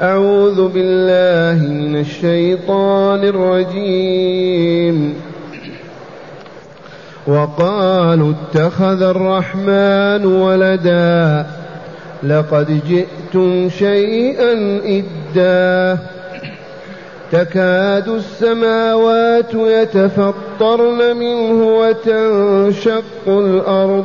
أعوذ بالله من الشيطان الرجيم. وقالوا اتخذ الرحمن ولدا. لقد جئتم شيئا إدا. تكاد السماوات يتفطرن منه وتنشق الأرض.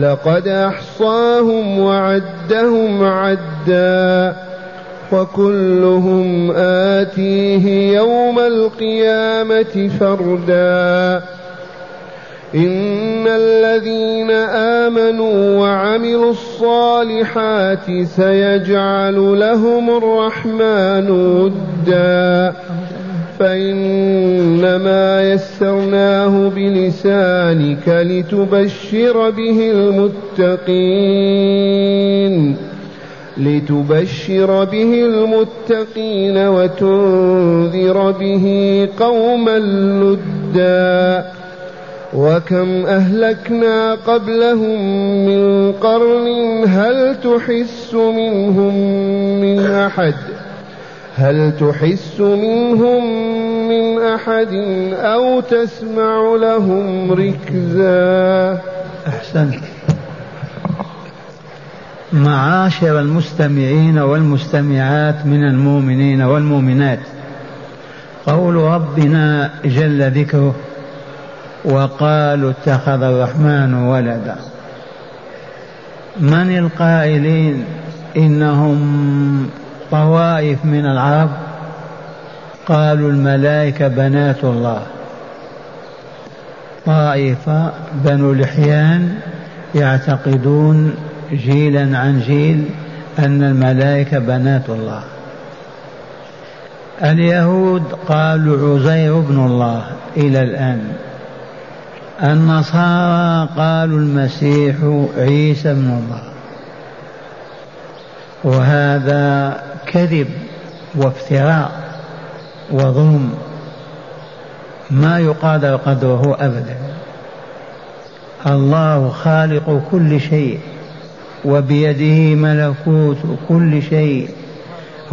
لقد أحصاهم وعدهم عدا وكلهم آتيه يوم القيامة فردا. إن الذين آمنوا وعملوا الصالحات سيجعل لهم الرحمن ودا. فإنما يسرناه بلسانك لتبشر به المتقين لتبشر به المتقين وتنذر به قوما لدا وكم أهلكنا قبلهم من قرن هل تحس منهم من أحد؟ هل تحس منهم من أحد أو تسمع لهم ركزا؟ أحسنت. معاشر المستمعين والمستمعات من المؤمنين والمؤمنات قول ربنا جل ذكره وقالوا اتخذ الرحمن ولدا. من القائلين؟ إنهم طوائف من العرب قالوا الملائكة بنات الله. طائفة بنو لحيان يعتقدون جيلا عن جيل أن الملائكة بنات الله. اليهود قالوا عزير ابن الله إلى الآن. النصارى قالوا المسيح عيسى ابن الله. وهذا كذب وافتراء وظلم ما يقادر قدره ابدا. الله خالق كل شيء وبيده ملكوت كل شيء.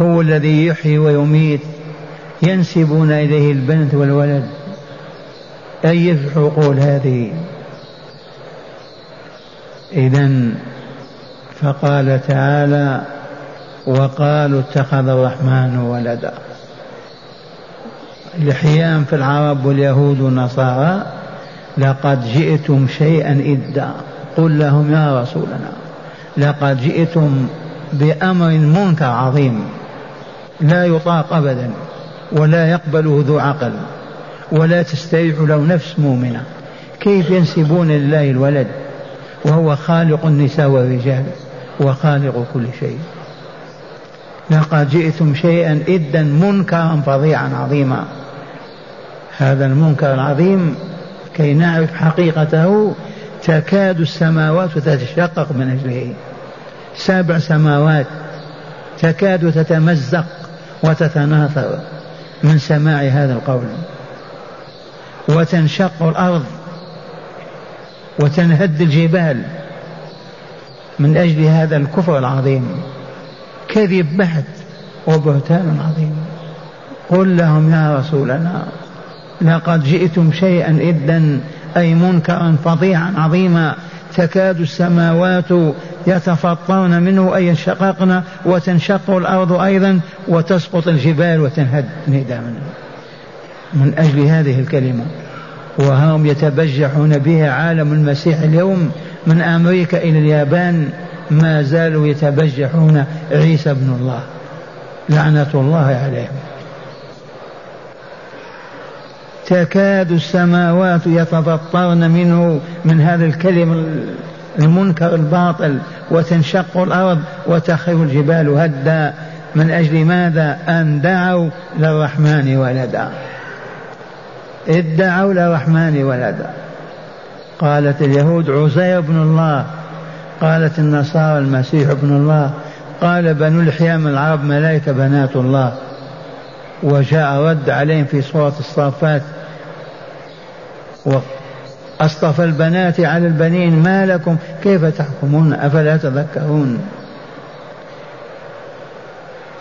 هو الذي يحيي ويميت. ينسبون إليه البنت والولد. أي العقول هذه؟ إذا فقال تعالى وقالوا اتخذ الرحمن ولدا. الحيام في العرب واليهود والنصارى لقد جئتم شيئا إدا. قل لهم يا رسولنا لقد جئتم بأمر منكر عظيم لا يطاق أبدا ولا يقبله ذو عقل ولا تستريح له نفس مؤمنة. كيف ينسبون لله الولد؟ وهو خالق النساء والرجال وخالق كل شيء. لقد جئتم شيئا إدا منكرا فظيعا عظيما. هذا المنكر العظيم كي نعرف حقيقته تكاد السماوات تتشقق من أجله. سبع سماوات تكاد تتمزق وتتناثر من سماع هذا القول. وتنشق الأرض وتنهد الجبال من أجل هذا الكفر العظيم. كذب بحت وبهتان عظيم. قل لهم يا رسولنا لقد جئتم شيئا إدا أي منكرا فظيعا عظيما تكاد السماوات يتفطرن منه أي ينشققن وتنشق الأرض أيضا وتسقط الجبال وتنهد نهدا من أجل هذه الكلمة وهم يتبجحون بها عالم المسيح اليوم من أمريكا إلى اليابان ما زالوا يتبجحون عيسى ابن الله. لعنة الله عليهم. تكاد السماوات يتفطرن منه من هذا الكلم المنكر الباطل وتنشق الأرض وتخر الجبال هدا. من أجل ماذا؟ أن دعوا للرحمن ولدا. ادعوا للرحمن ولدا. قالت اليهود عزير بن الله قالت النصارى المسيح ابن الله قال بنو الحيام العرب ملائكة بنات الله. وجاء رد عليهم في سورة الصافات. أصطفى البنات على البنين ما لكم؟ كيف تحكمون؟ أفلا تذكرون؟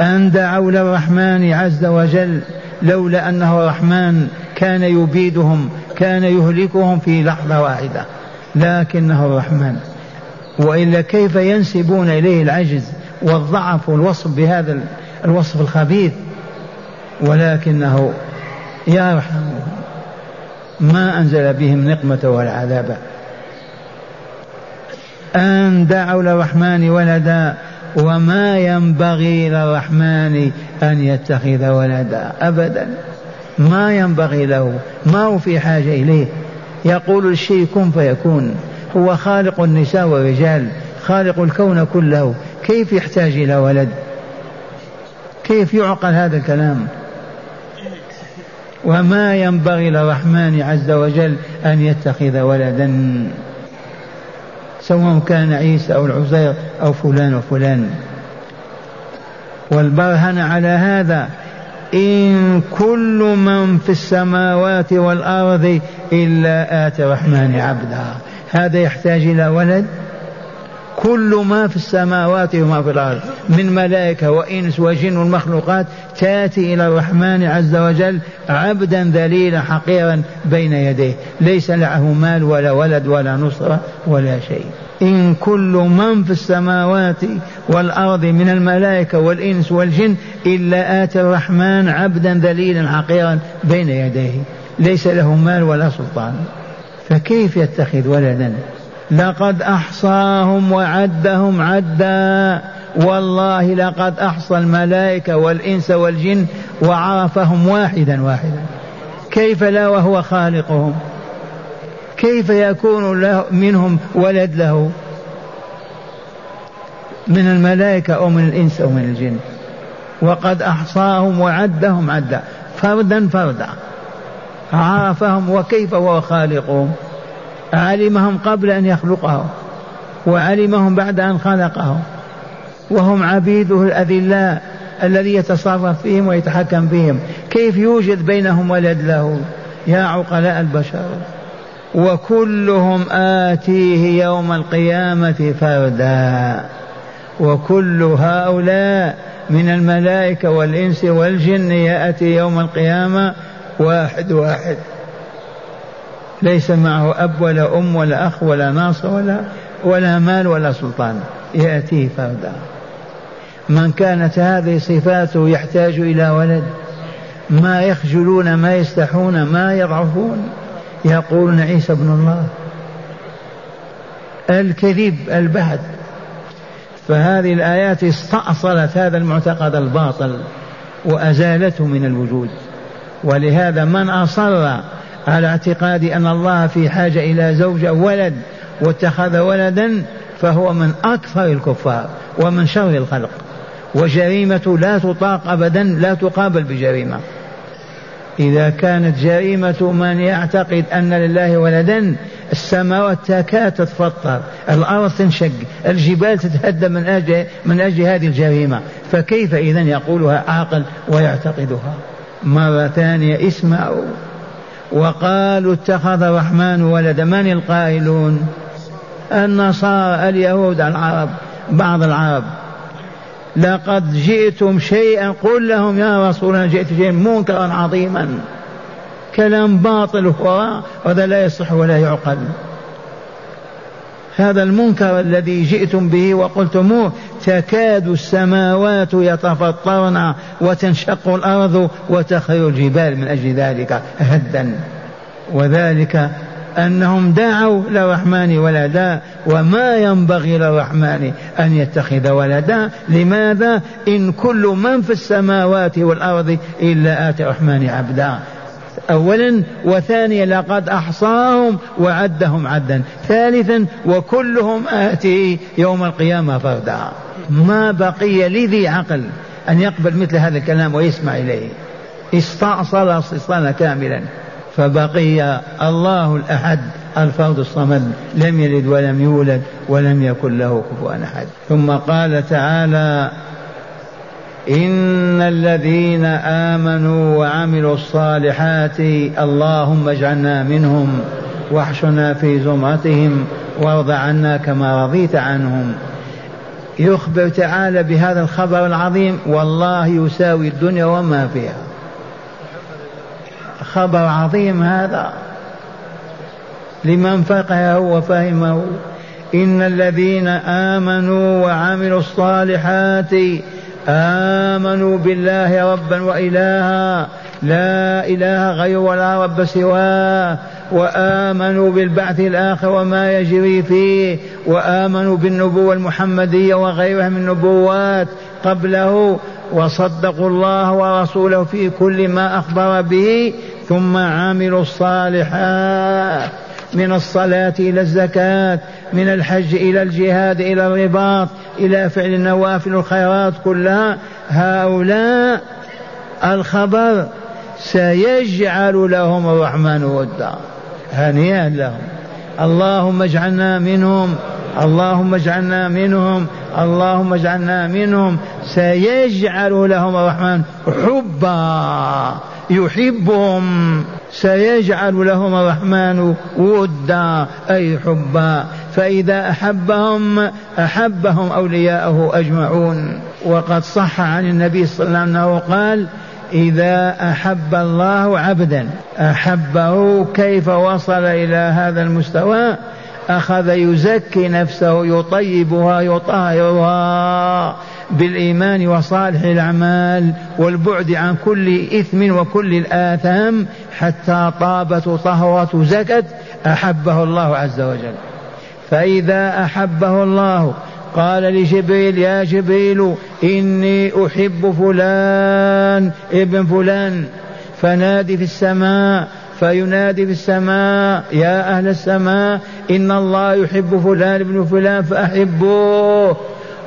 أن دعوا للرحمن عز وجل لولا أنه الرحمن كان يبيدهم كان يهلكهم في لحظة واحدة لكنه الرحمن. وإلا كيف ينسبون إليه العجز والضعف والوصف بهذا الوصف الخبيث؟ ولكنه يرحمهم ما أنزل بهم نقمة ولا عذابا أن دعوا للرحمن ولدا وما ينبغي للرحمن أن يتخذ ولدا أبدا. ما ينبغي له ما هو في حاجة إليه. يقول الشيء كن فيكون. هو خالق النساء والرجال خالق الكون كله. كيف يحتاج إلى ولد؟ كيف يعقل هذا الكلام؟ وما ينبغي للرحمن عز وجل أن يتخذ ولدا سواء كان عيسى أو العزير أو فلان وفلان والبرهن على هذا إن كل من في السماوات والأرض إلا آتي الرحمن عبدا. هذا يحتاج إلى ولد. كل ما في السماوات وما في الأرض من ملائكة وإنس وجن والمخلوقات تأتي إلى الرحمن عز وجل عبدا ذليلا حقيرا بين يديه. ليس له مال ولا ولد ولا نصرة ولا شيء. إن كل من في السماوات والأرض من الملائكة والإنس والجن إلا آتي الرحمن عبدا ذليلا حقيرا بين يديه. ليس له مال ولا سلطان. فكيف يتخذ ولدا؟ لقد أحصاهم وعدهم عدا. والله لقد أحصى الملائكة والإنس والجن وعرفهم واحدا واحدا. كيف لا وهو خالقهم؟ كيف يكون له منهم ولد له؟ من الملائكة أو من الإنس أو من الجن. وقد أحصاهم وعدهم عدا. فردا فردا. عرفهم وكيف هو خالقهم؟ علمهم قبل أن يخلقهم وعلمهم بعد أن خلقهم. وهم عبيده الأذلاء الذي يتصرف فيهم ويتحكم فيهم كيف يوجد بينهم ولد له يا عقلاء البشر. وكلهم آتيه يوم القيامة فردا. وكل هؤلاء من الملائكة والإنس والجن يأتي يوم القيامة واحد واحد. ليس معه أب ولا أم ولا أخ ولا ناصر ولا ولا مال ولا سلطان. يأتيه فردا من كانت هذه صفاته يحتاج إلى ولد. ما يخجلون ما يستحون ما يضعفون. يقولون عيسى ابن الله. الكذب البحث فهذه الآيات استأصلت هذا المعتقد الباطل وأزالته من الوجود. ولهذا من أصر على اعتقاد أن الله في حاجة إلى زوجة ولد واتخذ ولدا فهو من أكثر الكفار ومن شر الخلق. وجريمة لا تطاق أبدا لا تقابل بجريمة. إذا كانت جريمة من يعتقد أن لله ولدا السماوات تكاد تتفطر الأرض تنشق الجبال تتهدم من أجل من أجل هذه الجريمة. فكيف إذا يقولها عاقل ويعتقدها؟ مرة ثانية اسمعوا وقالوا اتخذ الرحمن ولدا. من القائلون؟ النصارى اليهود العرب بعض العرب. لقد جئتم شيئا قل لهم يا رسول الله جئت شيئا منكرا عظيما. كلام باطل وهذا لا يصح ولا يعقل. هذا المنكر الذي جئتم به وقلتموه تكاد السماوات يتفطرن وتنشق الأرض وتخر الجبال من أجل ذلك هدا. وذلك أنهم دعوا للرحمن ولدا وما ينبغي للرحمن أن يتخذ ولدا. لماذا؟ إن كل من في السماوات والأرض إلا آتي الرحمن عبدا. أولا وثانيا لقد أحصاهم وعدهم عدا. ثالثا وكلهم آتي يوم القيامة فردا. ما بقي لذي عقل أن يقبل مثل هذا الكلام ويسمع إليه. استأصل استئصالا كاملا. فبقي الله الأحد الفرد الصمد. لم يلد ولم يولد ولم يكن له كفوا أحد. ثم قال تعالى إن الذين آمنوا وعملوا الصالحات اللهم اجعلنا منهم واحشنا في زمرتهم وارض عنا كما رضيت عنهم. يخبر تعالى بهذا الخبر العظيم والله يساوي الدنيا وما فيها. خبر عظيم هذا. لمن فقهه وفهمه. إن الذين آمنوا وعملوا الصالحات آمنوا بالله ربا وإلها لا إله غير ولا رب سواه وآمنوا بالبعث الآخر وما يجري فيه وآمنوا بالنبوة المحمدية وغيرها من النبوات قبله وصدقوا الله ورسوله في كل ما أخبر به ثم عملوا الصالحات من الصلاة إلى الزكاة من الحج إلى الجهاد إلى الرباط إلى فعل النوافل الخيرات كلها هؤلاء الخبر سيجعل لهم الرحمن ودا. هنيئا لهم. اللهم اجعلنا منهم اللهم اجعلنا منهم اللهم اجعلنا منهم. سيجعل لهم الرحمن حبا. يحبهم. سيجعل لهم الرحمن ودا. أي حبا. فإذا أحبهم أحبهم أولياءه أجمعون. وقد صح عن النبي صلى الله عليه وسلم أنه قال إذا أحب الله عبدا أحبه كيف وصل إلى هذا المستوى؟ أخذ يزكي نفسه يطيبها يطهرها بالإيمان وصالح الأعمال والبعد عن كل إثم وكل الآثام حتى طابت طهرت زكت أحبه الله عز وجل. فإذا أحبه الله قال لجبريل يا جبريل إني أحب فلان ابن فلان. فنادي في السماء فينادي في السماء يا أهل السماء إن الله يحب فلان ابن فلان فأحبوه.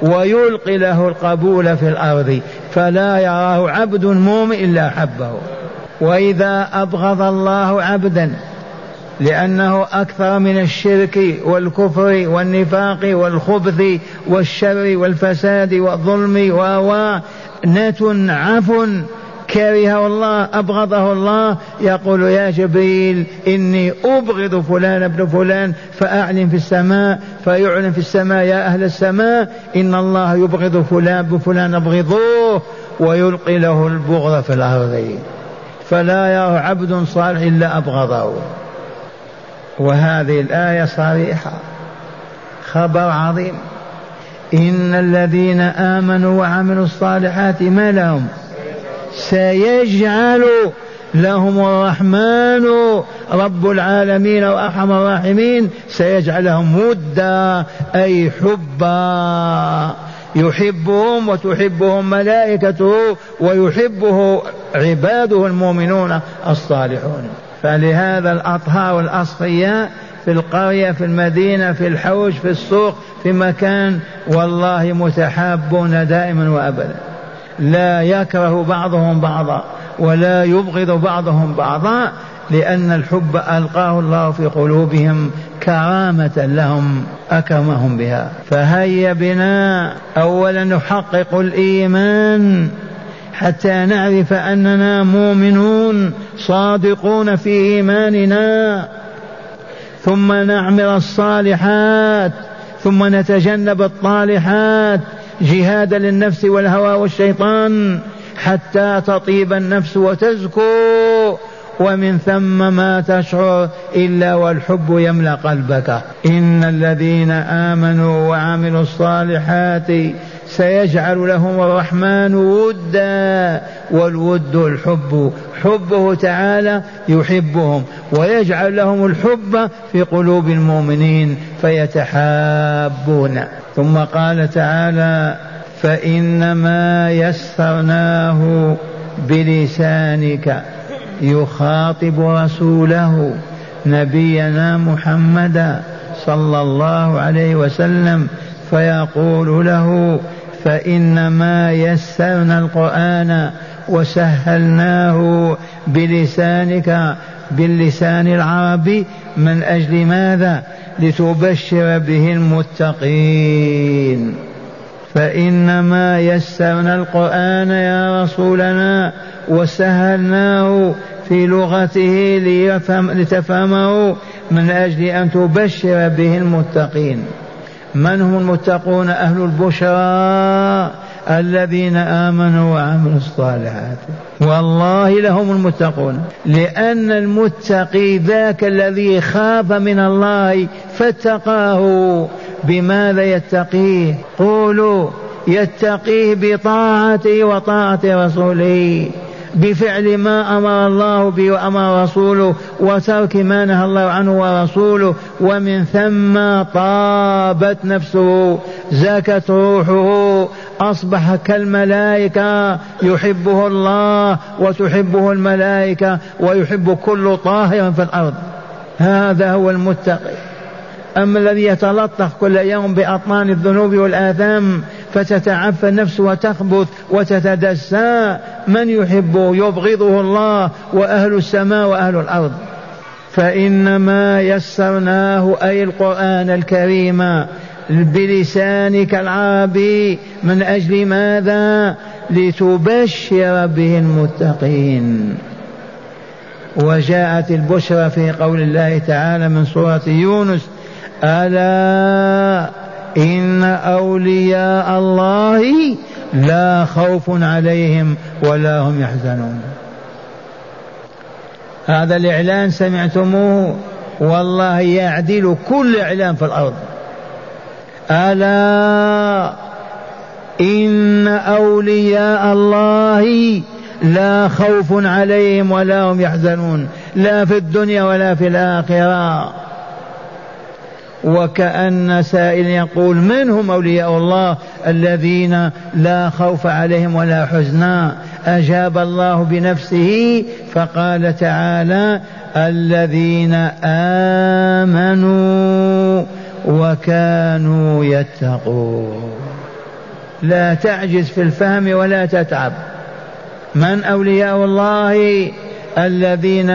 ويلقي له القبول في الأرض فلا يراه عبد مؤمن إلا أحبه. وإذا أبغض الله عبدا لأنه أكثر من الشرك والكفر والنفاق والخبث والشر والفساد والظلم و نت عفو. كرهه الله أبغضه الله يقول يا جبريل إني أبغض فلان ابن فلان فأعلن في السماء فيعلن في السماء يا أهل السماء إن الله يبغض فلان ابن فلان أبغضوه ويلقي له البغض في الأرض. فلا يرى عبد صالح إلا أبغضه. وهذه الآية صريحة. خبر عظيم. إن الذين آمنوا وعملوا الصالحات ما لهم؟ سيجعل لهم الرحمن رب العالمين وأرحم الراحمين. سيجعل لهم ودا أي حبا. يحبهم وتحبهم ملائكته ويحبه عباده المؤمنون الصالحون. فلهذا الأطهار الأصفياء في القرية في المدينة في الحوش في السوق في مكان والله متحابون دائما وأبدا. لا يكره بعضهم بعضا ولا يبغض بعضهم بعضا لأن الحب ألقاه الله في قلوبهم كرامة لهم أكرمهم بها. فهيا بنا أولا نحقق الإيمان حتى نعرف أننا مؤمنون صادقون في إيماننا. ثم نعمل الصالحات ثم نتجنب الطالحات جهادا للنفس والهوى والشيطان حتى تطيب النفس وتزكو. ومن ثم ما تشعر إلا والحب يملأ قلبك. إن الذين آمنوا وعملوا الصالحات سيجعل لهم الرحمن ودا والود الحب. حبه تعالى يحبهم ويجعل لهم الحب في قلوب المؤمنين فيتحابون. ثم قال تعالى فإنما يسرناه بلسانك يخاطب رسوله نبينا محمدا صلى الله عليه وسلم فيقول له فإنما يسرنا القرآن وسهلناه بلسانك باللسان العربي من أجل ماذا؟ لتبشر به المتقين. فإنما يسرنا القرآن يا رسولنا وسهلناه في لغته لتفهمه من أجل أن تبشر به المتقين. من هم المتقون أهل البشرى الذين آمنوا وعملوا الصالحات؟ والله لهم المتقون. لأن المتقي ذاك الذي خاف من الله فاتقاه. بماذا يتقيه؟ قولوا يتقيه بطاعته وطاعة رسوله. بفعل ما أمر الله به وأمر رسوله وترك ما نهى الله عنه ورسوله ومن ثم طابت نفسه زكت روحه أصبح كالملائكة يحبه الله وتحبه الملائكة ويحب كل طاهر في الأرض. هذا هو المتقي. أما الذي يتلطخ كل يوم بأطنان الذنوب والآثام فتتعفى النفس وتخبث وتتدسى. من يحبه يبغضه الله وأهل السماء وأهل الأرض. فإنما يسرناه أي القرآن الكريم بلسانك العربي من أجل ماذا؟ لتبشر به المتقين. وجاءت البشرى في قول الله تعالى من سورة يونس ألا إن أولياء الله لا خوف عليهم ولا هم يحزنون. هذا الإعلان سمعتموه والله يعدل كل إعلان في الأرض. ألا إن أولياء الله لا خوف عليهم ولا هم يحزنون لا في الدنيا ولا في الآخرة. وكأن سائل يقول من هم أولياء الله الذين لا خوف عليهم ولا حزنا أجاب الله بنفسه فقال تعالى الذين آمنوا وكانوا يتقون. لا تعجز في الفهم ولا تتعب. من أولياء الله الذين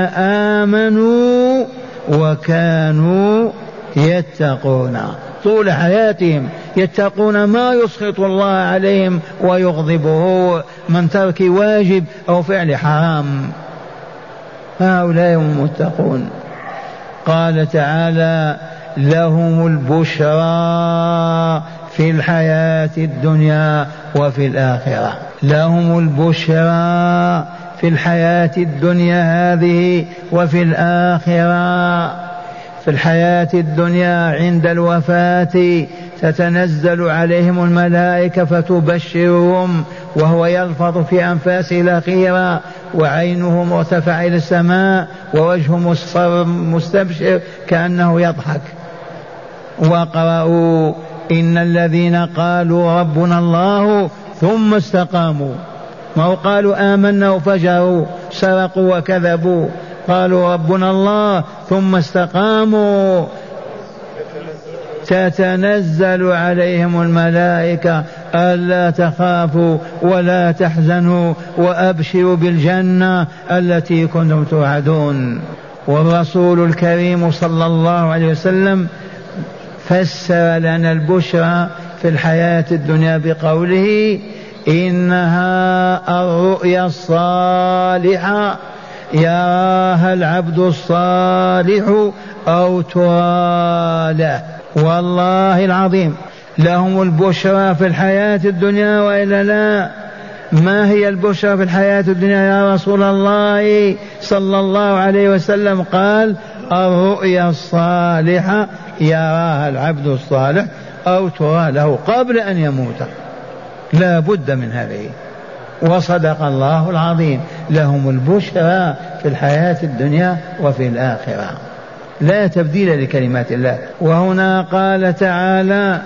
آمنوا وكانوا يتقون. طول حياتهم يتقون ما يسخط الله عليهم ويغضبه. من ترك واجب أو فعل حرام. هؤلاء هم المتقون. قال تعالى لهم البشرى في الحياة الدنيا وفي الآخرة. لهم البشرى في الحياة الدنيا هذه وفي الآخرة. في الحياة الدنيا عند الوفاة تتنزل عليهم الملائكة فتبشرهم وهو يلفظ في أنفاسه الأخيرة وعينه مرتفع إلى السماء ووجهه مصفر مستبشر كأنه يضحك وقرأوا إن الذين قالوا ربنا الله ثم استقاموا ما قالوا آمنا وفجروا سرقوا وكذبوا. قالوا ربنا الله ثم استقاموا. تتنزل عليهم الملائكة ألا تخافوا ولا تحزنوا وأبشروا بالجنة التي كنتم توعدون. والرسول الكريم صلى الله عليه وسلم فسر لنا البشرى في الحياة الدنيا بقوله إنها الرؤيا الصالحة. يراها العبد الصالح أو ترى له والله العظيم لهم البشرى في الحياة الدنيا وإلا لا؟ ما هي البشرى في الحياة الدنيا يا رسول الله؟ صلى الله عليه وسلم قال الرؤيا الصالحة يراها العبد الصالح أو ترى له قبل أن يموت. لا بد من هذه. وصدق الله العظيم. لهم البشرى في الحياة الدنيا وفي الآخرة. لا تبديل لكلمات الله. وهنا قال تعالى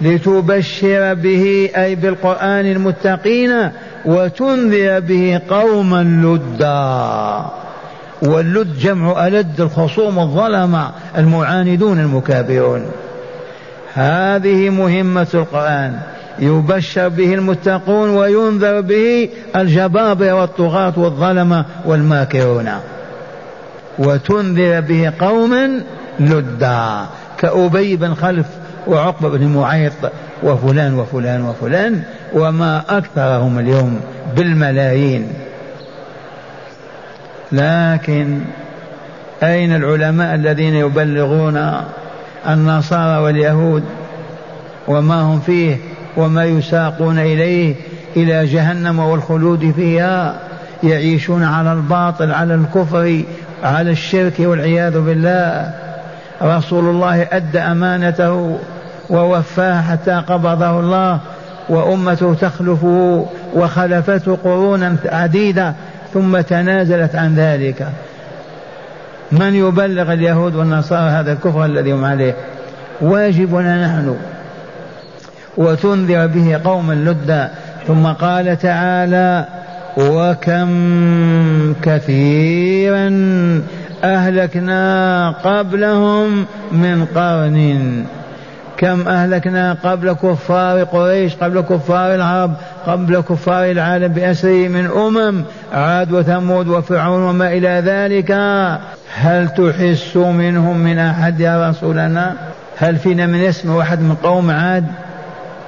لتبشر به أي بالقرآن المتقين وتنذر به قوما لدا. واللد جمع ألد الخصوم الظلمة المعاندون المكابرون. هذه مهمة القرآن. يبشر به المتقون وينذر به الجبابرة والطغاة والظلمة والماكرون. وتنذر به قوما لدا كأبي بن خلف وعقبة بن معيط وفلان وفلان وفلان وما أكثرهم اليوم بالملايين. لكن أين العلماء الذين يبلغون النصارى واليهود؟ وما هم فيه؟ وما يساقون إليه إلى جهنم والخلود فيها يعيشون على الباطل على الكفر على الشرك والعياذ بالله. رسول الله أدى أمانته ووفاها حتى قبضه الله وأمته تخلفه وخلفته قرونا عديدة ثم تنازلت عن ذلك. من يبلغ اليهود والنصارى هذا الكفر الذي هم عليه؟ واجبنا نحن. وتنذر به قوما لدا. ثم قال تعالى وكم كثيرا أهلكنا قبلهم من قرن. كم أهلكنا قبل كفار قريش قبل كفار العرب قبل كفار العالم بأسره من أمم عاد وثمود وفرعون وما إلى ذلك. هل تحس منهم من أحد يا رسولنا؟ هل فينا من يسمع واحد من قوم عاد؟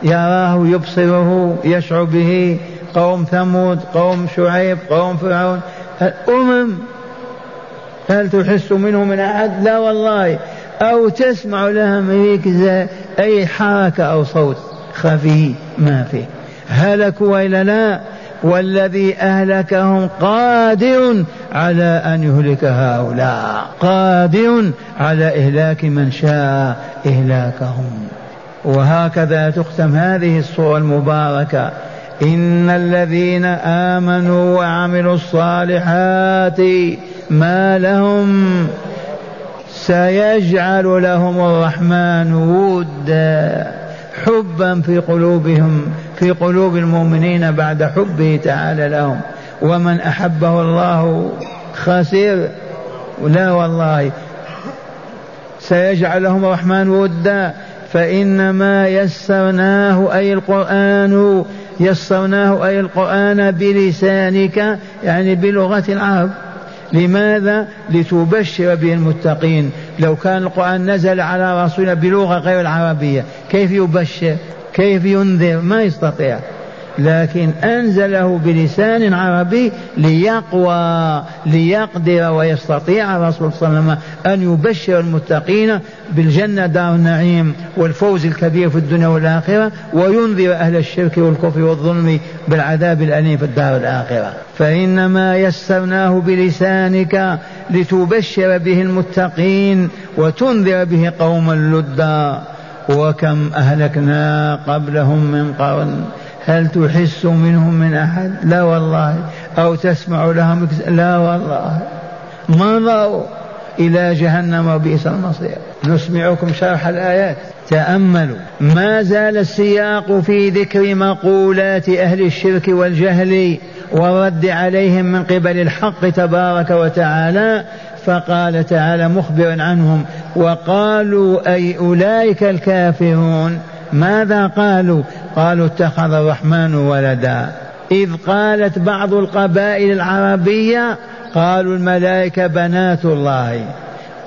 يراه يبصره يشعر به قوم ثمود قوم شعيب قوم فرعون. الأمم هل تحس منهم من أحد؟ لا والله. أو تسمع لها ركزة أي حركة أو صوت خفي ما فيه هلكوا وإلا لا؟ والذي أهلكهم قادر على أن يهلك هؤلاء. قادر على إهلاك من شاء إهلاكهم. وهكذا تختم هذه الصورة المباركة. إن الذين آمنوا وعملوا الصالحات ما لهم سيجعل لهم الرحمن ودا. حبا في قلوبهم في قلوب المؤمنين بعد حبه تعالى لهم. ومن أحبه الله خسر لا والله. سيجعل لهم الرحمن ودا. فإنما يسرناه أي القرآن يسرناه أي القرآن بلسانك يعني بلغة العرب. لماذا؟ لتبشر به المتقين. لو كان القرآن نزل على رسولنا بلغة غير العربية كيف يبشر؟ كيف ينذر؟ ما يستطيع. لكن أنزله بلسان عربي ليقوى ليقدر ويستطيع الرسول صلى الله عليه وسلم أن يبشر المتقين بالجنة دار النعيم والفوز الكبير في الدنيا والآخرة وينذر أهل الشرك والكفر والظلم بالعذاب الأليم في الدار الآخرة. فإنما يسرناه بلسانك لتبشر به المتقين وتنذر به قوما لدا. وكم أهلكنا قبلهم من قرن. هل تحس منهم من أحد؟ لا والله. أو تسمع لهم لا والله. مضوا إلى جهنم وبئس المصير. نسمعكم شرح الآيات. تأملوا. ما زال السياق في ذكر مقولات أهل الشرك والجهل والرد عليهم من قبل الحق تبارك وتعالى. فقال تعالى مخبرا عنهم. وقالوا أي أولئك الكافرون؟ ماذا قالوا؟ قالوا اتخذ الرحمن ولدا. إذ قالت بعض القبائل العربية قالوا الملائكة بنات الله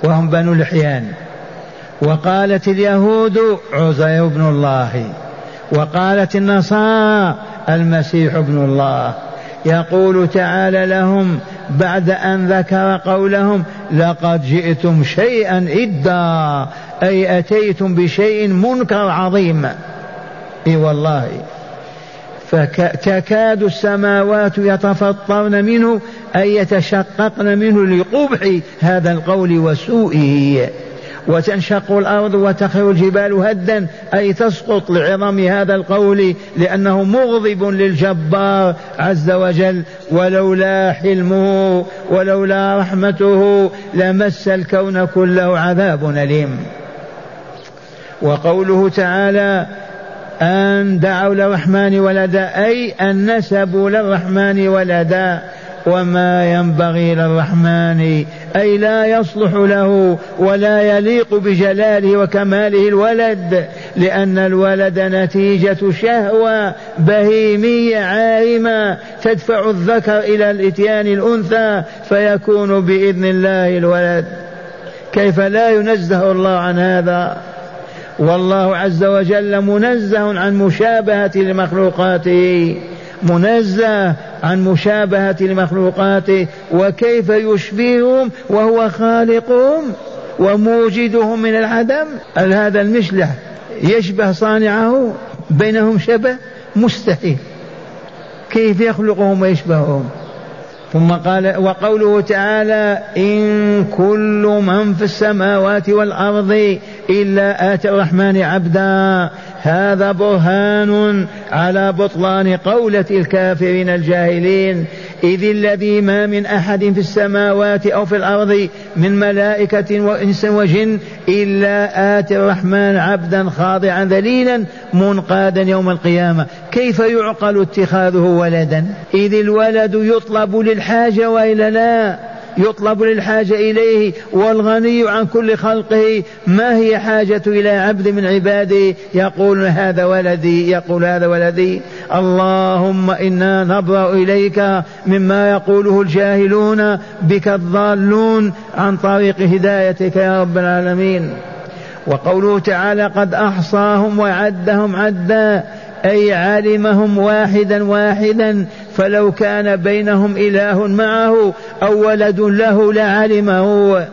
وهم بنو الحيان وقالت اليهود عزير بن الله. وقالت النصارى المسيح ابن الله. يقول تعالى لهم بعد أن ذكر قولهم لقد جئتم شيئا إدا أي أتيتم بشيء منكر عظيم. إي والله. فتكاد السماوات يتفطرن منه أي يتشققن منه لقبح هذا القول وسوءه وتنشق الأرض وتخر الجبال هدا أي تسقط لعظم هذا القول لأنه مغضب للجبار عز وجل. ولولا حلمه ولولا رحمته لمس الكون كله عذاب أليم. وقوله تعالى أن دعوا للرحمن ولدا أي أن نسبوا للرحمن ولدا. وما ينبغي للرحمن أي لا يصلح له ولا يليق بجلاله وكماله الولد لأن الولد نتيجة شهوة بهيمية عارمة تدفع الذكر إلى الإتيان الأنثى فيكون بإذن الله الولد. كيف لا ينزه الله عن هذا؟ والله عز وجل منزه عن مشابهة لمخلوقاته منزه عن مشابهة لمخلوقاته وكيف يشبههم وهو خالقهم وموجدهم من العدم. هذا المشلح يشبه صانعه؟ بينهم شبه؟ مستحيل. كيف يخلقهم ويشبههم؟ ثم قال وقوله تعالى إن كل من في السماوات والأرض إلا آتى الرحمن عبدا هذا برهان على بطلان قولة الكافرين الجاهلين. إذ الذي ما من أحد في السماوات أو في الأرض من ملائكة وإنس وجن إلا آتي الرحمن عبدا خاضعا ذليلا منقادا يوم القيامة. كيف يعقل اتخاذه ولدا؟ إذ الولد يطلب للحاجة وإلا لا يطلب للحاجة إليه والغني عن كل خلقه. ما هي حاجة إلى عبد من عباده؟ يقول هذا ولدي يقول هذا ولدي. اللهم إنا نبرأ إليك مما يقوله الجاهلون بك الضالون عن طريق هدايتك يا رب العالمين. وقوله تعالى قد أحصاهم وعدهم عدا. أي علمهم واحدا واحدا فلو كان بينهم إله معه أو ولد له لعلمه.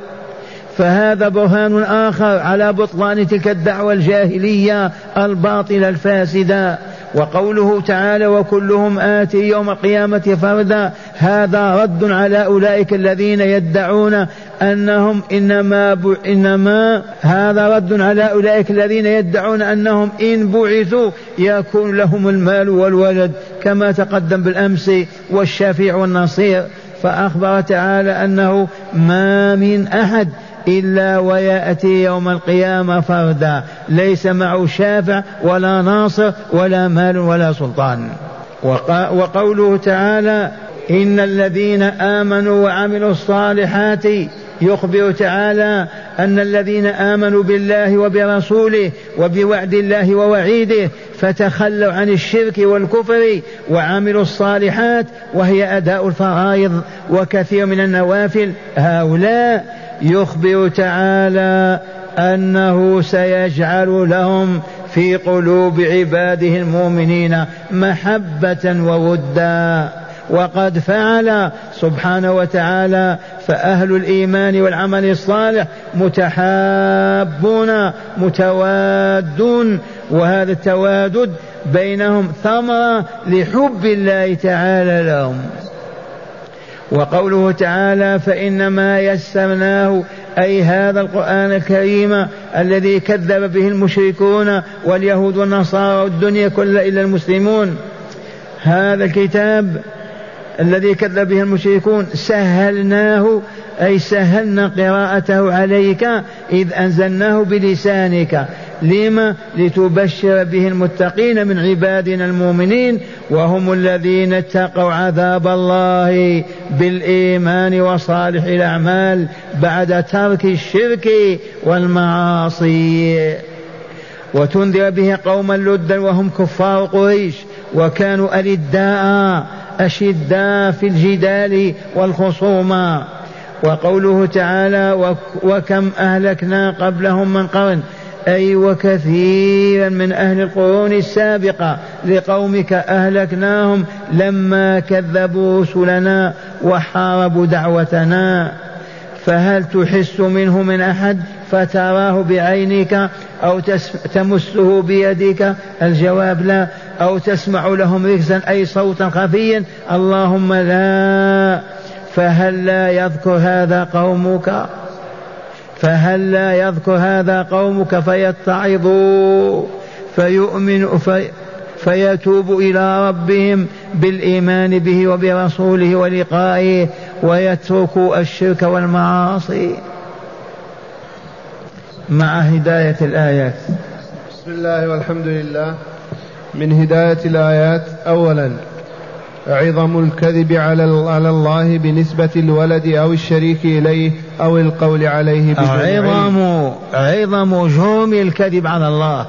فهذا برهان آخر على بطلان تلك الدعوة الجاهلية الباطلة الفاسدة. وقوله تعالى وكلهم آتي يوم القيامة فردا هذا رد على أولئك الذين يدعون أنهم إنما ب... إنما هذا رد على أولئك الذين يدعون أنهم إن بعثوا يكون لهم المال والولد كما تقدم بالأمس والشفيع والنصير فأخبر تعالى أنه ما من أحد إلا ويأتي يوم القيامة فردا. ليس معه شافع ولا ناصر ولا مال ولا سلطان. وقوله تعالى إن الذين آمنوا وعملوا الصالحات يخبر تعالى أن الذين آمنوا بالله وبرسوله وبوعد الله ووعيده فتخلوا عن الشرك والكفر وعملوا الصالحات وهي أداء الفرائض وكثير من النوافل. هؤلاء يخبر تعالى أنه سيجعل لهم في قلوب عباده المؤمنين محبة وودا. وقد فعل سبحانه وتعالى فأهل الإيمان والعمل الصالح متحابون متوادون. وهذا التوادد بينهم ثمرة لحب الله تعالى لهم. وقوله تعالى فإنما يسرناه أي هذا القرآن الكريم الذي كذب به المشركون واليهود والنصارى والدنيا كلها إلا المسلمون. هذا الكتاب الذي كذب به المشركون سهلناه أي سهلنا قراءته عليك إذ أنزلناه بلسانك. لما? لتبشر به المتقين من عبادنا المؤمنين وهم الذين اتقوا عذاب الله بالإيمان وصالح الأعمال بعد ترك الشرك والمعاصي. وتنذر به قوما لدا وهم كفار قريش وكانوا ألداء أشداء في الجدال والخصومة. وقوله تعالى وكم أهلكنا قبلهم من قرن. أي وكثيرا من أهل القرون السابقة لقومك أهلكناهم لما كذبوا رسلنا وحاربوا دعوتنا. فهل تحس منه من أحد فتراه بعينك أو تمسه بيدك الجواب لا. أو تسمع لهم ركزا أي صوتا خفيا. اللهم لا. فهل لا يذكر هذا قومك؟ فهل لا يذكر هذا قومك فيتعظوا فيؤمنوا في فيتوب إلى ربهم بالإيمان به وبرسوله ولقائه ويتركوا الشرك والمعاصي. مع هداية الآيات. بسم الله والحمد لله. من هداية الآيات أولا عظم الكذب على على الله بنسبة الولد أو الشريك إليه أو القول عليه عظم عظم جرم الكذب على الله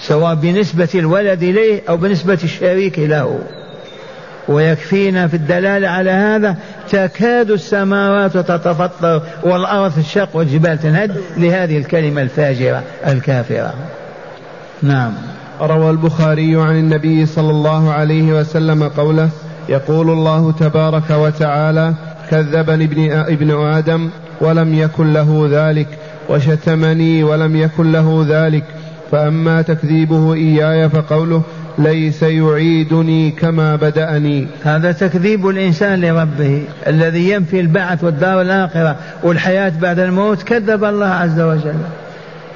سواء بنسبة الولد إليه أو بنسبة الشريك له. ويكفينا في الدلالة على هذا تكاد السماوات تتفطر والأرض تشق والجبال تنهد لهذه الكلمة الفاجرة الكافرة. نعم. روى البخاري عن النبي صلى الله عليه وسلم قوله يقول الله تبارك وتعالى كذبني ابن, ابن آدم ولم يكن له ذلك وشتمني ولم يكن له ذلك فأما تكذيبه إياي فقوله ليس يعيدني كما بدأني. هذا تكذيب الإنسان لربه الذي ينفي البعث والدار الآخرة والحياة بعد الموت كذب الله عز وجل.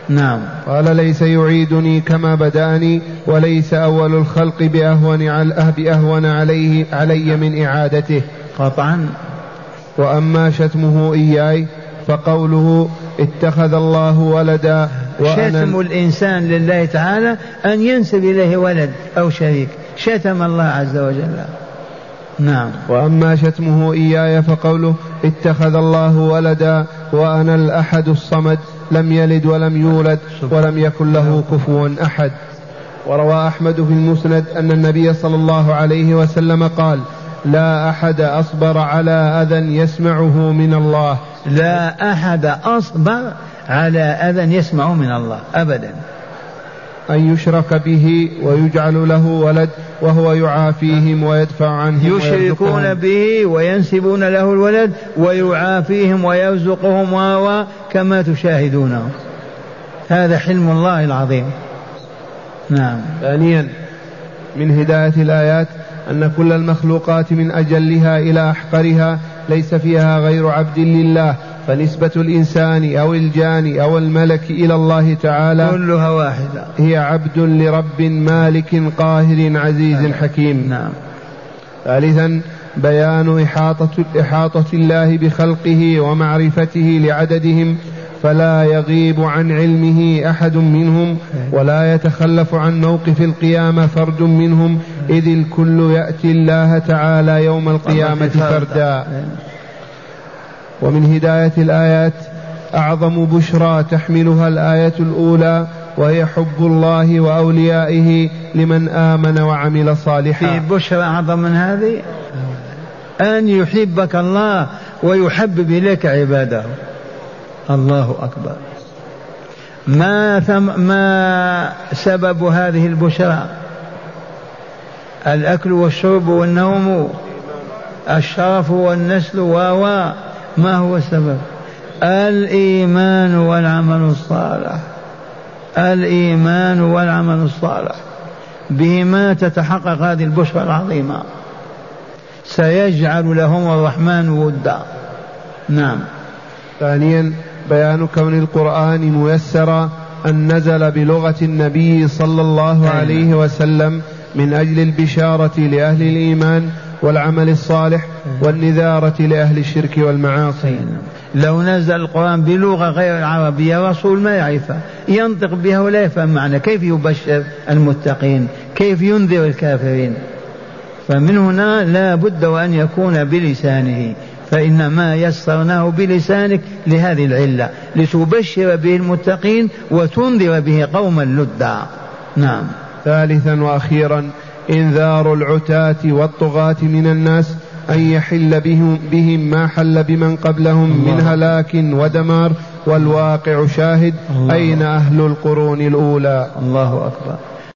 نعم. قال ليس يعيدني كما بدأني وليس أول الخلق بأهون على بأهون عليه علي من إعادته. قطعا. وأما شتمه إياي فقوله اتخذ الله ولدا شتم الإنسان لله تعالى أن ينسب إليه ولد أو شريك. شتم الله عز وجل. نعم. وأما شتمه إياي فقوله اتخذ الله ولدا وأنا الأحد الصمد. لم يلد ولم يولد ولم يكن له كفوا أحد. وروى أحمد في المسند أن النبي صلى الله عليه وسلم قال لا أحد أصبر على أذى يسمعه من الله. لا أحد أصبر على أذى يسمع من الله أبدا. أن يشرك به ويجعل له ولد وهو يعافيهم ويدفع عنهم يشركون به وينسبون له الولد ويعافيهم ويرزقهم و كما تشاهدونه هذا حلم الله العظيم. نعم. ثانيا من هداية الآيات أن كل المخلوقات من أجلها إلى أحقرها ليس فيها غير عبد لله فنسبة الإنسان أو الجان أو الملك إلى الله تعالى كلها واحدة. هي عبد لرب مالك قاهر عزيز نعم. حكيم. نعم. ثالثا بيان إحاطة, إحاطة الله بخلقه ومعرفته لعددهم فلا يغيب عن علمه أحد منهم ولا يتخلف عن موقف القيامة فرد منهم إذ الكل يأتي الله تعالى يوم القيامة فردا. ومن هداية الآيات أعظم بشرى تحملها الآية الأولى وهي حب الله وأوليائه لمن آمن وعمل صالحا. في بشرى أعظم من هذه؟ أن يحبك الله ويحبب إليك عباده. الله أكبر. ما ثم ما سبب هذه البشرى؟ الأكل والشرب والنوم الشرف والنسل و ما هو السبب؟ الإيمان والعمل الصالح. الإيمان والعمل الصالح. بهما تتحقق هذه البشرى العظيمة. سيجعل لهم الرحمن ودا. نعم. ثانيا بيان كون القرآن ميسرا أن نزل بلغة النبي صلى الله عليه وسلم من أجل البشارة لأهل الإيمان والعمل الصالح والنذارة لأهل الشرك والمعاصي. لو نزل القرآن بلغة غير العربية رسول ما يعرفها ينطق بها ولا يفهم معنى. كيف يبشر المتقين؟ كيف ينذر الكافرين؟ فمن هنا لا بد وأن يكون بلسانه. فإنما يسرناه بلسانك لهذه العلة. لتبشر به المتقين وتنذر به قوما لدا. نعم. ثالثا وأخيرا إنذار العتاة والطغاة من الناس أن يحل بهم, بهم ما حل بمن قبلهم الله. من هلاك ودمار والواقع شاهد الله. أين أهل القرون الأولى الله أكبر